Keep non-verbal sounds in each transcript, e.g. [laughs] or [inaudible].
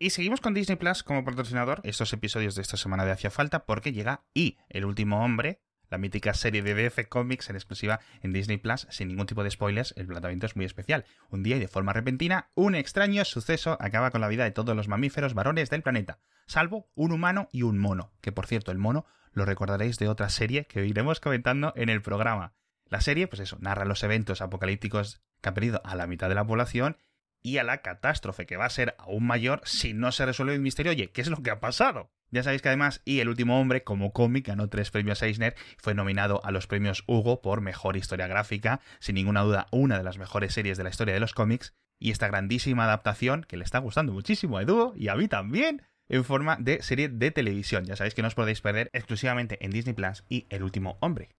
Y seguimos con Disney Plus como patrocinador estos episodios de esta semana de Hacia Falta porque llega Y, el último hombre, la mítica serie de DF Comics en exclusiva en Disney Plus, sin ningún tipo de spoilers, el planteamiento es muy especial. Un día y de forma repentina, un extraño suceso acaba con la vida de todos los mamíferos varones del planeta, salvo un humano y un mono, que por cierto, el mono lo recordaréis de otra serie que iremos comentando en el programa. La serie, pues eso, narra los eventos apocalípticos que han perdido a la mitad de la población y a la catástrofe que va a ser aún mayor si no se resuelve el misterio. Oye, ¿qué es lo que ha pasado? Ya sabéis que además, y El último hombre, como cómic, ganó tres premios Eisner, fue nominado a los premios Hugo por mejor historia gráfica, sin ninguna duda una de las mejores series de la historia de los cómics, y esta grandísima adaptación que le está gustando muchísimo a Edu y a mí también, en forma de serie de televisión. Ya sabéis que no os podéis perder exclusivamente en Disney Plus y El último hombre.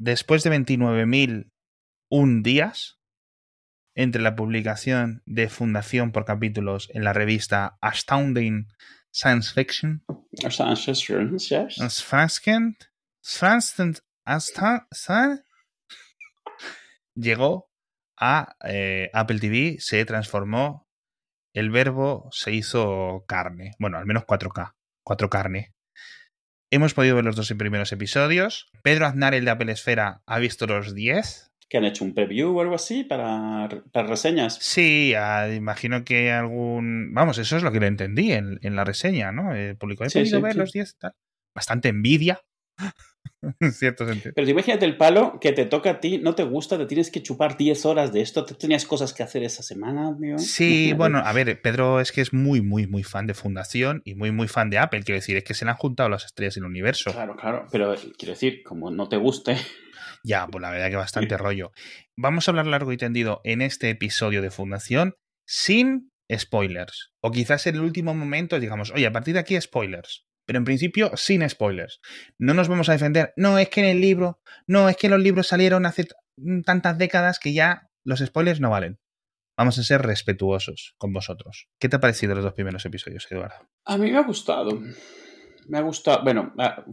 Después de 29.001 días entre la publicación de Fundación por capítulos en la revista Astounding Science Fiction, llegó a eh, Apple TV, se transformó, el verbo se hizo carne, bueno, al menos 4K, 4 carne. Hemos podido ver los dos primeros episodios. Pedro Aznar, el de Apple Esfera, ha visto los 10. ¿Que han hecho un preview o algo así para, para reseñas? Sí, imagino que algún. Vamos, eso es lo que le entendí en, la reseña, ¿no? El público. He podido ver los 10. Bastante envidia. [laughs] en cierto sentido. Pero imagínate el palo que te toca a ti, no te gusta, te tienes que chupar 10 horas de esto, ¿te tenías cosas que hacer esa semana? Sí, bueno, a ver, Pedro es que es muy, muy, muy fan de Fundación y muy, muy fan de Apple, quiero decir, es que se le han juntado las estrellas del universo. Claro, claro, pero quiero decir, como no te guste... [laughs] Ya, pues la verdad que bastante [laughs] rollo. Vamos a hablar largo y tendido en este episodio de Fundación sin spoilers. O quizás en el último momento digamos, oye, a partir de aquí spoilers pero en principio sin spoilers. No nos vamos a defender, no, es que en el libro, no, es que los libros salieron hace tantas décadas que ya los spoilers no valen. Vamos a ser respetuosos con vosotros. ¿Qué te ha parecido los dos primeros episodios, Eduardo? A mí me ha gustado. Me ha gustado. Bueno, ah,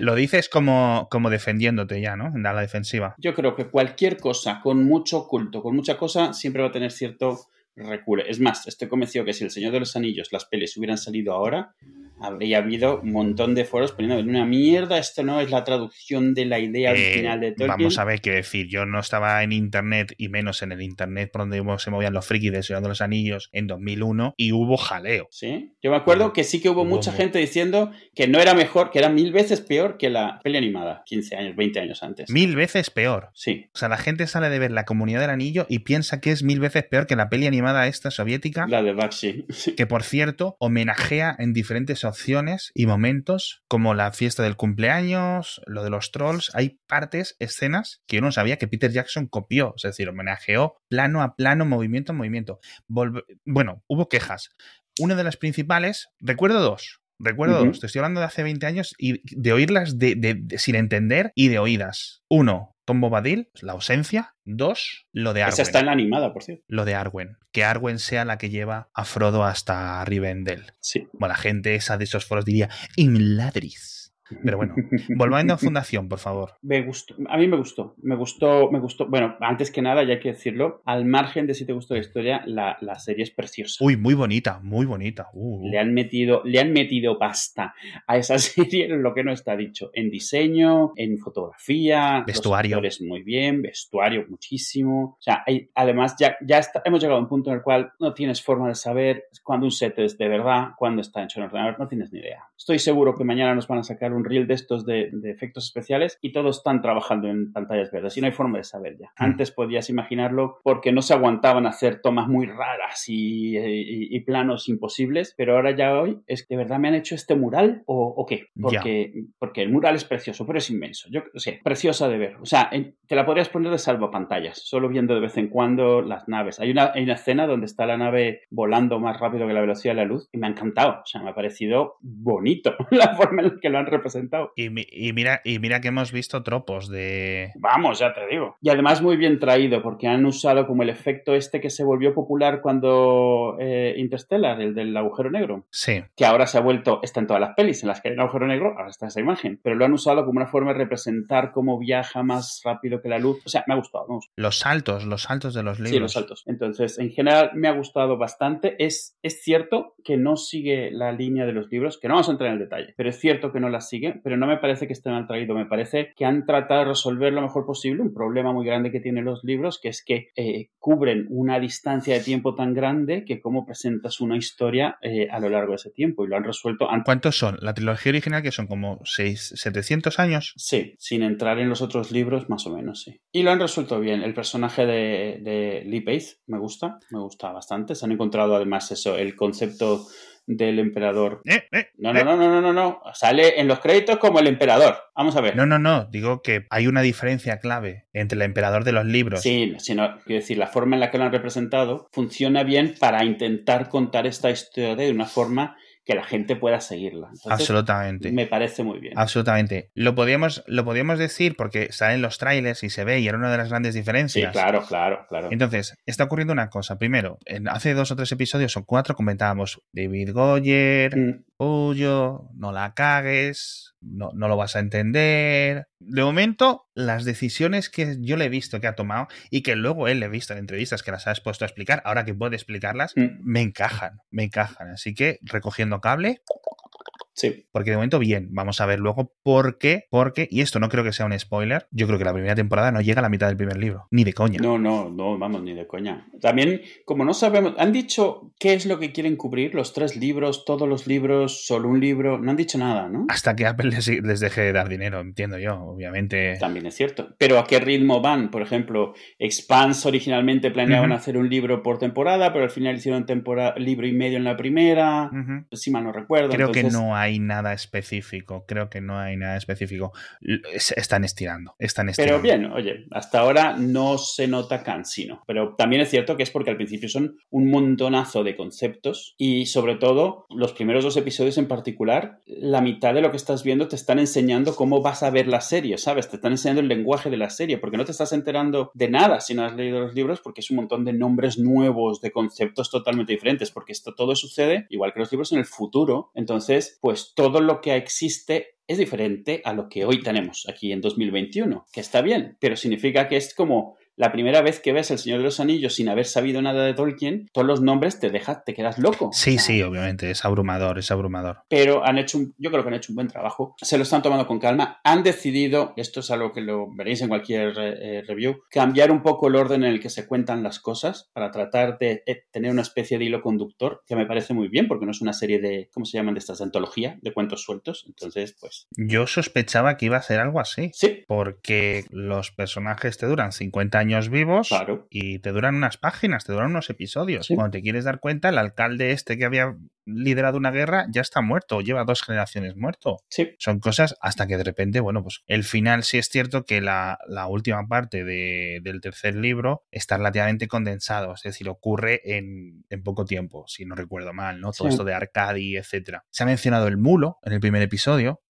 Lo dices como, como defendiéndote ya, ¿no? En la defensiva. Yo creo que cualquier cosa con mucho culto, con mucha cosa, siempre va a tener cierto recule. Es más, estoy convencido que si El Señor de los Anillos, las pelis hubieran salido ahora, habría habido un montón de foros poniendo una mierda, esto no es la traducción de la idea eh, original de Tolkien. Vamos a ver qué decir, yo no estaba en internet y menos en el internet por donde se movían los frikis de Señor de los Anillos en 2001 y hubo jaleo. Sí, yo me acuerdo que sí que hubo, mucha gente diciendo que no era mejor, que era mil veces peor que la peli animada, 15 años, 20 años antes. Mil veces peor. Sí. O sea, la gente sale de ver la comunidad del anillo y piensa que es mil veces peor que la peli animada esta soviética. La de Baxi. [laughs] Que por cierto, homenajea en diferentes opciones y momentos, como la fiesta del cumpleaños, lo de los trolls. Hay partes, escenas que yo no sabía que Peter Jackson copió, es decir, homenajeó plano a plano, movimiento a movimiento. bueno, hubo quejas. Una de las principales, recuerdo dos. Recuerdo dos, te estoy hablando de hace 20 años y de oírlas de, sin entender y de oídas. Uno, Tom Bobadil, la ausencia. Dos, lo de Arwen. Esa está en la animada, por cierto. Lo de Arwen. Que Arwen sea la que lleva a Frodo hasta Rivendell. Sí. Bueno, la gente esa de esos foros diría Imladris. Pero bueno, volviendo a Fundación, por favor. Me gustó, a mí me gustó, me gustó, me gustó. Bueno, antes que nada, ya hay que decirlo, al margen de si te gustó la historia, la, serie es preciosa. Uy, muy bonita, muy bonita. Uh, uh. Le han metido, le han metido pasta a esa [laughs] serie, lo que no está dicho, en diseño, en fotografía, vestuario, muy bien, vestuario muchísimo. O sea, además ya, ya hemos llegado a un punto en el cual no tienes forma de saber cuándo un set es de verdad, cuándo está hecho en ordenador, no tienes ni idea. Estoy seguro que mañana nos van a sacar un un reel de estos de, efectos especiales y todos están trabajando en pantallas verdes y no hay forma de saber ya. Hmm. Antes podías imaginarlo porque no se aguantaban hacer tomas muy raras y, planos imposibles, pero ahora ya hoy es que de verdad me han hecho este mural o, qué, porque, porque el mural es precioso, pero es inmenso. Yo sé, preciosa de ver. O sea, te la podrías poner de salvapantallas, solo viendo de vez en cuando las naves. Hay una, hay una escena donde está la nave volando más rápido que la velocidad de la luz y me ha encantado. O sea, me ha parecido bonito [laughs] la forma en la que lo han representado representado. Y, mira, y mira que hemos visto tropos de... Vamos, ya te digo. Y además muy bien traído, porque han usado como el efecto este que se volvió popular cuando eh, Interstellar, el del agujero negro. Sí. Que ahora se ha vuelto, está en todas las pelis en las que hay un agujero negro, ahora está esa imagen. Pero lo han usado como una forma de representar cómo viaja más rápido que la luz. O sea, me ha gustado. Los saltos, los saltos de los libros. Sí, los saltos. Entonces, en general me ha gustado bastante. Es, es cierto que no sigue la línea de los libros, que no vamos a entrar en el detalle, pero es cierto que no la sigue, pero no me parece que esté mal traído, me parece que han tratado de resolver lo mejor posible un problema muy grande que tienen los libros, que es que eh, cubren una distancia de tiempo tan grande que cómo presentas una historia eh, a lo largo de ese tiempo y lo han resuelto. ¿Cuántos son? La trilogía original que son como 6, 700 años. Sí, sin entrar en los otros libros, más o menos, sí. Y lo han resuelto bien. El personaje de, de Lee Pace me gusta, me gusta bastante. Se han encontrado además eso, el concepto del emperador. Eh, eh, no, no, no, no, no, no, no. Sale en los créditos como el emperador. Vamos a ver. No, no, no. Digo que hay una diferencia clave entre el emperador de los libros. Sí, sino, quiero decir, la forma en la que lo han representado funciona bien para intentar contar esta historia de una forma que la gente pueda seguirla. Absolutamente. Me parece muy bien. Absolutamente. Lo podíamos, lo podíamos decir porque salen los trailers y se ve y era una de las grandes diferencias. Sí, claro, claro, claro. Entonces, está ocurriendo una cosa. Primero, en, hace dos o tres episodios o cuatro comentábamos David Goyer, mm. Puyo, no la cagues, no, no, lo vas a entender. De momento, las decisiones que yo le he visto que ha tomado y que luego él le he visto en entrevistas que las ha expuesto a explicar, ahora que puede explicarlas, mm. me encajan, me encajan. Así que recogiendo cable, Sí. Porque de momento, bien, vamos a ver luego por qué, porque, y esto no creo que sea un spoiler, yo creo que la primera temporada no llega a la mitad del primer libro, ni de coña. No, no, no, vamos, ni de coña. También, como no sabemos, han dicho qué es lo que quieren cubrir, los tres libros, todos los libros, solo un libro, no han dicho nada, ¿no? Hasta que Apple les, deje de dar dinero, entiendo yo, obviamente. También es cierto. Pero ¿a qué ritmo van? Por ejemplo, Expanse originalmente planeaban hacer un libro por temporada, pero al final hicieron temporada, libro y medio en la primera, si mal no recuerdo. Creo que no hay hay nada específico. Creo que no hay nada específico. Están estirando. Están estirando. Pero bien, oye, hasta ahora no se nota cansino. Pero también es cierto que es porque al principio son un montonazo de conceptos y sobre todo los primeros dos episodios en particular, la mitad de lo que estás viendo te están enseñando cómo vas a ver la serie, ¿sabes? Te están enseñando el lenguaje de la serie porque no te estás enterando de nada si no has leído los libros porque es un montón de nombres nuevos, de conceptos totalmente diferentes porque esto todo sucede igual que los libros en el futuro. Entonces, pues pues todo lo que existe es diferente a lo que hoy tenemos aquí en 2021, que está bien, pero significa que es como la primera vez que ves El Señor de los Anillos sin haber sabido nada de Tolkien, todos los nombres te dejas, te quedas loco. Sí, sí, obviamente, es abrumador, es abrumador. Pero han hecho, un, yo creo que han hecho un buen trabajo, se lo están tomando con calma, han decidido, esto es algo que lo veréis en cualquier eh, review, cambiar un poco el orden en el que se cuentan las cosas para tratar de eh, tener una especie de hilo conductor, que me parece muy bien, porque no es una serie de, ¿cómo se llaman de estas? De antología, de cuentos sueltos, entonces, pues... Yo sospechaba que iba a ser algo así. Sí. Porque los personajes te duran 50 años vivos y te duran unas páginas, te duran unos episodios. Cuando te quieres dar cuenta, el alcalde este que había liderado una guerra ya está muerto, lleva dos generaciones muerto. Son cosas hasta que de repente, bueno, pues el final sí es cierto que la, última parte del tercer libro está relativamente condensado, es decir, ocurre en, poco tiempo, si no recuerdo mal, ¿no? Todo esto de Arcadi, etcétera. Se ha mencionado el mulo en el primer episodio,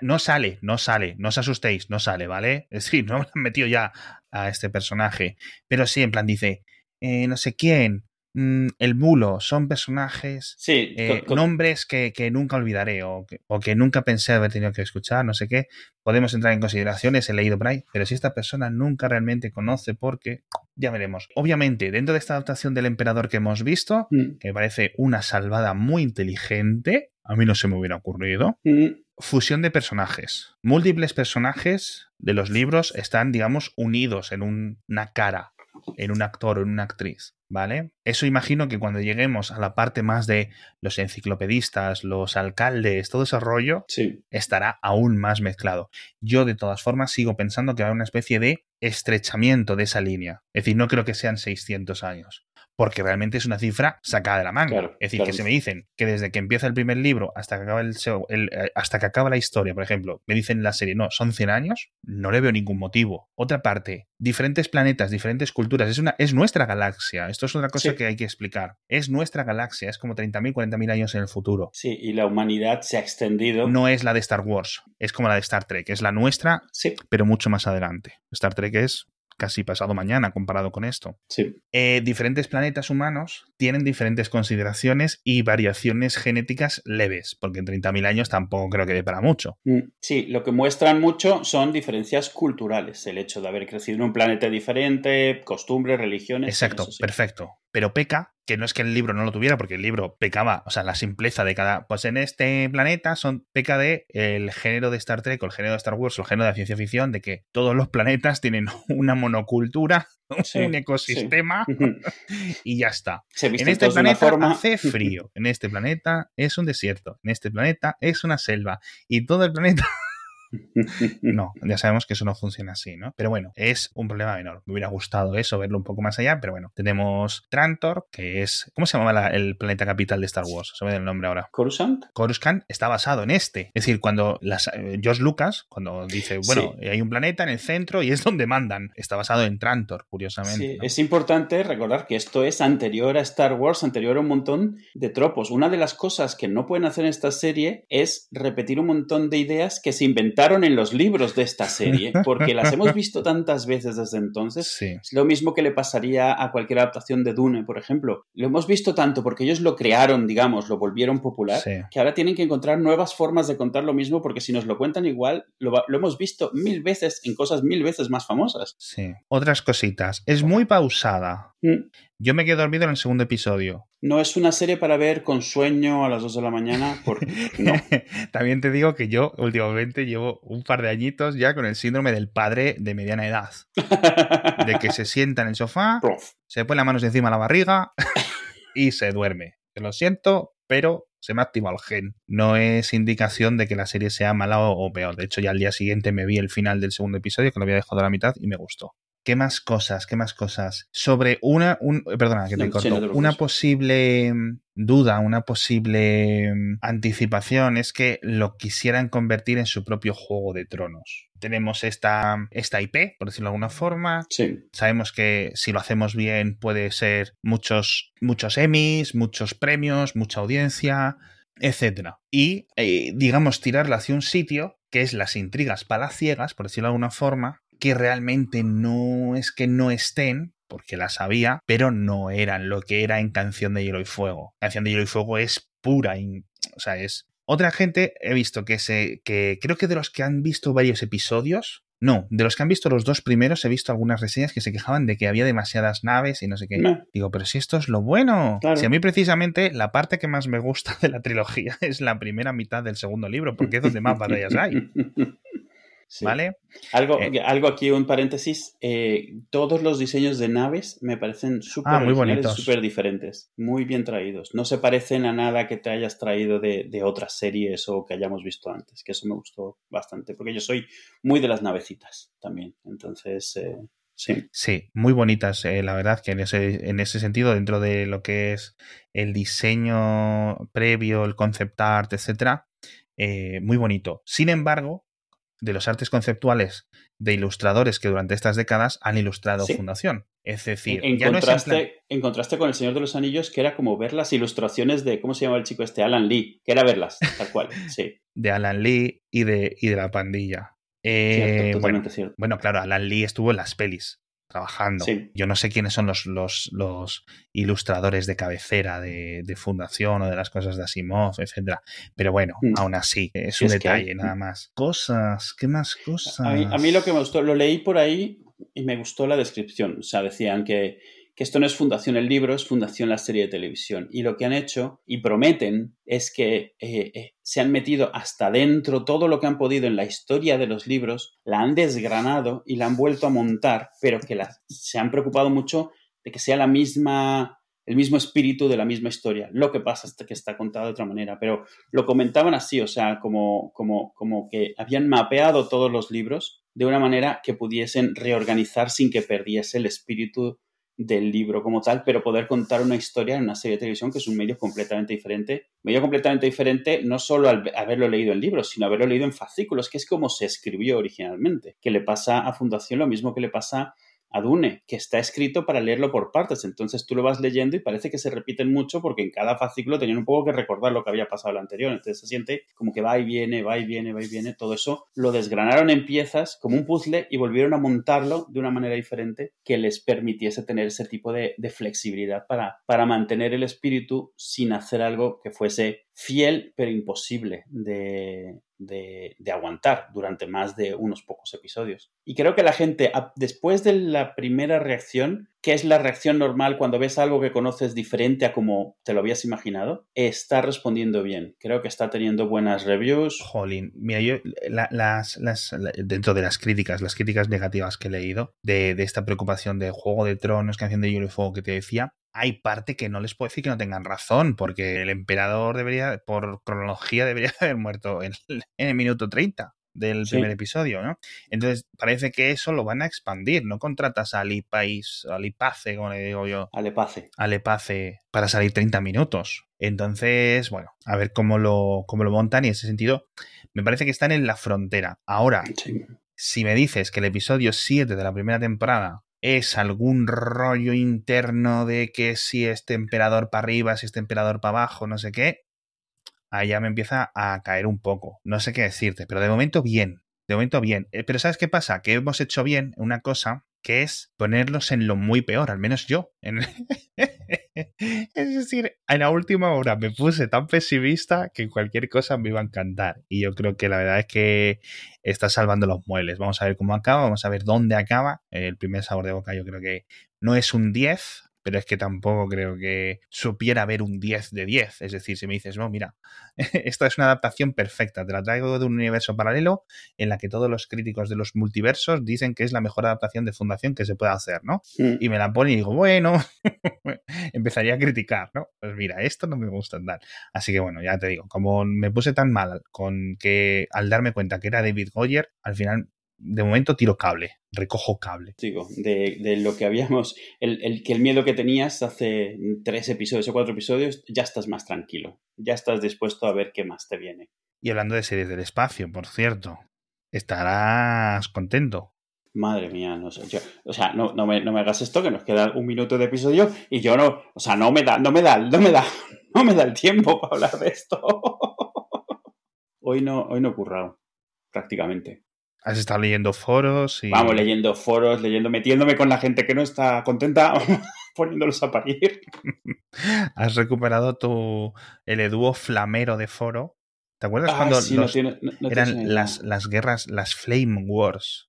no sale, no sale, no os asustéis, no sale, ¿vale? [laughs] Es decir, no me han metido ya a este personaje. Pero sí, en plan, dice, eh, no sé quién, mm, el mulo, son personajes, sí, eh, nombres que, nunca olvidaré o que, nunca pensé haber tenido que escuchar, no sé qué. Podemos entrar en consideraciones, he leído por ahí, pero si esta persona nunca realmente conoce, porque ya veremos. Obviamente, dentro de esta adaptación del emperador que hemos visto, mm. que me parece una salvada muy inteligente, a mí no se me hubiera ocurrido. Mm fusión de personajes. Múltiples personajes de los libros están, digamos, unidos en una cara, en un actor o en una actriz. ¿Vale? Eso imagino que cuando lleguemos a la parte más de los enciclopedistas, los alcaldes, todo ese rollo, estará aún más mezclado. Yo, de todas formas, sigo pensando que va a haber una especie de estrechamiento de esa línea. Es decir, no creo que sean 600 años porque realmente es una cifra sacada de la manga. Claro, es decir, claro. que si me dicen que desde que empieza el primer libro hasta que acaba el, eh, hasta que acaba la historia, por ejemplo, me dicen en la serie, no, son 100 años, no le veo ningún motivo. Otra parte, diferentes planetas, diferentes culturas, es una es nuestra galaxia. Esto es otra cosa Sí. que hay que explicar. Es nuestra galaxia, es como 30.000, 40.000 años en el futuro. Sí, y la humanidad se ha extendido. No es la de Star Wars, es como la de Star Trek, es la nuestra, Sí, pero mucho más adelante. Star Trek es casi pasado mañana comparado con esto. sí. Eh, diferentes planetas humanos tienen diferentes consideraciones y variaciones genéticas leves, porque en 30.000 años tampoco creo que dé para mucho. Mm, Sí, lo que muestran mucho son diferencias culturales, el hecho de haber crecido en un planeta diferente, costumbres, religiones. Exacto, sí. perfecto. Pero peca, que no es que el libro no lo tuviera, porque el libro pecaba, o sea, la simpleza de cada. Pues en este planeta son peca de el género de Star Trek o el género de Star Wars o el género de la ciencia ficción, de que todos los planetas tienen [laughs] una monocultura, [laughs] Sí, un ecosistema [laughs] y ya está. Se En este planeta forma. hace frío. En este planeta es un desierto. En este planeta es una selva. Y todo el planeta. [laughs] No, ya sabemos que eso no funciona así, ¿no? Pero bueno, es un problema menor. Me hubiera gustado eso, verlo un poco más allá, pero bueno. Tenemos Trantor, que es. ¿Cómo se llamaba la- el planeta capital de Star Wars? Se me da el nombre ahora. ¿Coruscant? Coruscant está basado en este. Es decir, cuando las, eh, George Lucas, cuando dice, bueno, hay un planeta en el centro y es donde mandan, está basado en Trantor, curiosamente. Sí, ¿no? es importante recordar que esto es anterior a Star Wars, anterior a un montón de tropos. Una de las cosas que no pueden hacer en esta serie es repetir un montón de ideas que se inventaron en los libros de esta serie, porque las hemos [laughs] visto tantas veces desde entonces. Sí. Es lo mismo que le pasaría a cualquier adaptación de Dune, por ejemplo. Lo hemos visto tanto porque ellos lo crearon, digamos, lo volvieron popular, Sí. que ahora tienen que encontrar nuevas formas de contar lo mismo porque si nos lo cuentan igual, lo hemos visto mil veces en cosas mil veces más famosas. Sí. Otras cositas. Es muy pausada. Mm. Yo me quedé dormido en el segundo episodio. No es una serie para ver con sueño a las 2 de la mañana, porque [laughs] no. También te digo que yo últimamente llevo un par de añitos ya con el síndrome del padre de mediana edad. De que se sienta en el sofá, Prof. se pone las manos encima de la barriga [laughs] y se duerme. Te lo siento, pero se me ha activado el gen. No es indicación de que la serie sea mala o, o peor. De hecho, ya al día siguiente me vi el final del segundo episodio, que lo había dejado a la mitad y me gustó. ¿Qué más cosas? ¿Qué más cosas? Sobre una. Un, perdona, que te No, sí, corto. no te preocupes. una posible mm, duda, una posible mm, anticipación es que lo quisieran convertir en su propio juego de tronos. Tenemos esta, esta IP, por decirlo de alguna forma, Sí. Sabemos que si lo hacemos bien puede ser muchos, muchos Emmys, muchos premios, mucha audiencia, etcétera. Y, eh, digamos, tirarla hacia un sitio que es las intrigas palaciegas, por decirlo de alguna forma, que realmente no es que no estén, porque las había, pero no eran lo que era en Canción de Hielo y Fuego. Canción de Hielo y Fuego es pura, in- o sea, es... Otra gente he visto que se, que creo que de los que han visto varios episodios, no, de los que han visto los dos primeros he visto algunas reseñas que se quejaban de que había demasiadas naves y no sé qué. No. Digo, pero si esto es lo bueno. Claro. Si a mí precisamente la parte que más me gusta de la trilogía [laughs] es la primera mitad del segundo libro, porque es donde más batallas hay, [laughs] Sí. ¿vale? Algo, Eh. algo aquí, un paréntesis. eh, todos los diseños de naves me parecen súper Ah, bonitos. súper diferentes. Muy bien traídos. No se parecen a nada que te hayas traído de, de otras series o que hayamos visto antes, que eso me gustó bastante, porque yo soy muy de las navecitas también. Entonces, eh, sí. Sí, muy bonitas, eh, la verdad, que en ese, en ese sentido, dentro de lo que es el diseño previo, el concept art, etcétera, eh, muy bonito. Sin embargo, de los artes conceptuales de ilustradores que durante estas décadas han ilustrado Sí. Fundación. Es decir, En, ya no es en contraste, plan- en contraste con El Señor de los Anillos, que era como ver las ilustraciones de, ¿cómo se llama el chico este? Alan Lee, que era verlas, tal cual. [laughs] Sí, de Alan Lee y de, y de la pandilla. Eh, cierto, bueno, totalmente cierto. Bueno, claro, Alan Lee estuvo en las pelis trabajando. Sí. Yo no sé quiénes son los, los, los ilustradores de cabecera de, de Fundación o de las cosas de Asimov, etcétera. Pero bueno, Mm. aún así, es un es que hay. detalle nada más. Cosas, ¿qué más cosas? A mí, a mí lo que me gustó, lo leí por ahí y me gustó la descripción. O sea, decían que, que esto no es Fundación el libro, es Fundación la serie de televisión. Y lo que han hecho y prometen es que eh, eh, se han metido hasta dentro todo lo que han podido en la historia de los libros, la han desgranado y la han vuelto a montar, pero que se han preocupado mucho de que sea la misma el mismo espíritu de la misma historia. Lo que pasa es que está contado de otra manera, pero lo comentaban así, o sea, como, como, como que habían mapeado todos los libros de una manera que pudiesen reorganizar sin que perdiese el espíritu del libro como tal, pero poder contar una historia en una serie de televisión que es un medio completamente diferente. Medio completamente diferente no solo al haberlo leído en libros, sino haberlo leído en fascículos, que es como se escribió originalmente, que le pasa a Fundación lo mismo que le pasa Adune, que está escrito para leerlo por partes. Entonces tú lo vas leyendo y parece que se repiten mucho porque en cada fascículo tenían un poco que recordar lo que había pasado el anterior. Entonces se siente como que va y viene, va y viene, va y viene. Todo eso lo desgranaron en piezas como un puzzle y volvieron a montarlo de una manera diferente que les permitiese tener ese tipo de, flexibilidad para mantener el espíritu sin hacer algo que fuese fiel pero imposible de, de, aguantar durante más de unos pocos episodios. Y creo que la gente, después de la primera reacción, que es la reacción normal cuando ves algo que conoces diferente a como te lo habías imaginado, está respondiendo bien. Creo que está teniendo buenas reviews. Jolín, mira, yo las, dentro de las críticas, las críticas negativas que he leído de, de esta preocupación de Juego de Tronos, canción de Hielo y que te decía, hay parte que no les puedo decir que no tengan razón, porque el emperador debería, por cronología, debería [laughs] haber muerto en, el minuto 30 del primer episodio, ¿no? Entonces, parece que eso lo van a expandir. No contratas a Alipais, Alipace, como le digo yo. Alepace. Alepace para salir 30 minutos. Entonces, bueno, a ver cómo lo, cómo lo montan y en ese sentido, me parece que están en la frontera. Ahora, si me dices que el episodio 7 de la primera temporada es algún rollo interno de que si este emperador para arriba, si este emperador para abajo, no sé qué, ahí ya me empieza a caer un poco. No sé qué decirte, pero de momento bien. De momento bien. Eh, pero ¿sabes qué pasa? Que hemos hecho bien una cosa que es ponerlos en lo muy peor, al menos yo. [laughs] es decir, en la última hora me puse tan pesimista que cualquier cosa me iba a encantar. Y yo creo que la verdad es que está salvando los muebles. Vamos a ver cómo acaba, vamos a ver dónde acaba. El primer sabor de boca yo creo que no es un 10, pero es que tampoco creo que supiera ver un 10 de 10. Es decir, si me dices, no, mira, [laughs] esta es una adaptación perfecta, te la traigo de un universo paralelo en la que todos los críticos de los multiversos dicen que es la mejor adaptación de Fundación que se puede hacer, ¿no? Mm. Y me la pone y digo, bueno, [laughs] empezaría a criticar, ¿no? Pues mira, esto no me gusta andar. Así que bueno, ya te digo, como me puse tan mal con que al darme cuenta que era David Goyer, al final de momento tiro cable, recojo cable. Digo, de, lo que habíamos, el, que el miedo que tenías hace tres episodios o cuatro episodios, ya estás más tranquilo, ya estás dispuesto a ver qué más te viene. Y hablando de series del espacio, por cierto, estarás contento. Madre mía, no sé, o sea, no, no, me, no me hagas esto, que nos queda un minuto de episodio y yo no, o sea, no me da, no me da, no me da, [laughs] no me da el tiempo para hablar de esto. [laughs] Hoy no, hoy no he currado, prácticamente. Has estado leyendo foros y. Vamos, leyendo foros, leyendo, metiéndome con la gente que no está contenta, [laughs] poniéndolos a parir. [laughs] Has recuperado tu el edúo flamero de foro. ¿Te acuerdas cuando eran las, las guerras, las Flame Wars?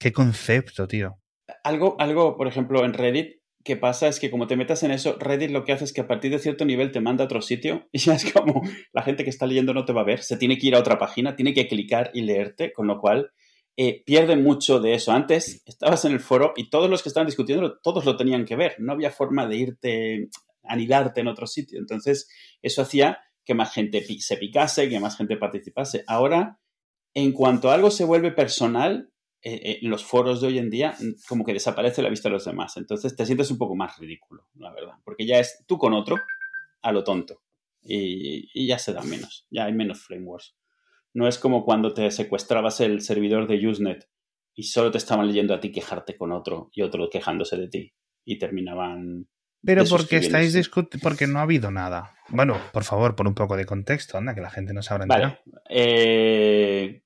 Qué concepto, tío. Algo, algo, por ejemplo, en Reddit, que pasa es que como te metas en eso, Reddit lo que hace es que a partir de cierto nivel te manda a otro sitio [laughs] y ya es como la gente que está leyendo no te va a ver, se tiene que ir a otra página, tiene que clicar y leerte, con lo cual eh, pierde mucho de eso. Antes estabas en el foro y todos los que estaban discutiendo, todos lo tenían que ver. No había forma de irte, anidarte en otro sitio. Entonces, eso hacía que más gente se picase, que más gente participase. Ahora, en cuanto algo se vuelve personal, eh, eh, en los foros de hoy en día, como que desaparece la vista de los demás. Entonces, te sientes un poco más ridículo, la verdad. Porque ya es tú con otro a lo tonto. Y, y ya se da menos. Ya hay menos frameworks. No es como cuando te secuestrabas el servidor de Usenet y solo te estaban leyendo a ti quejarte con otro y otro quejándose de ti y terminaban. Pero porque estáis discutiendo, porque no ha habido nada. Bueno, por favor, por un poco de contexto, anda, que la gente no sabrá vale. Eh,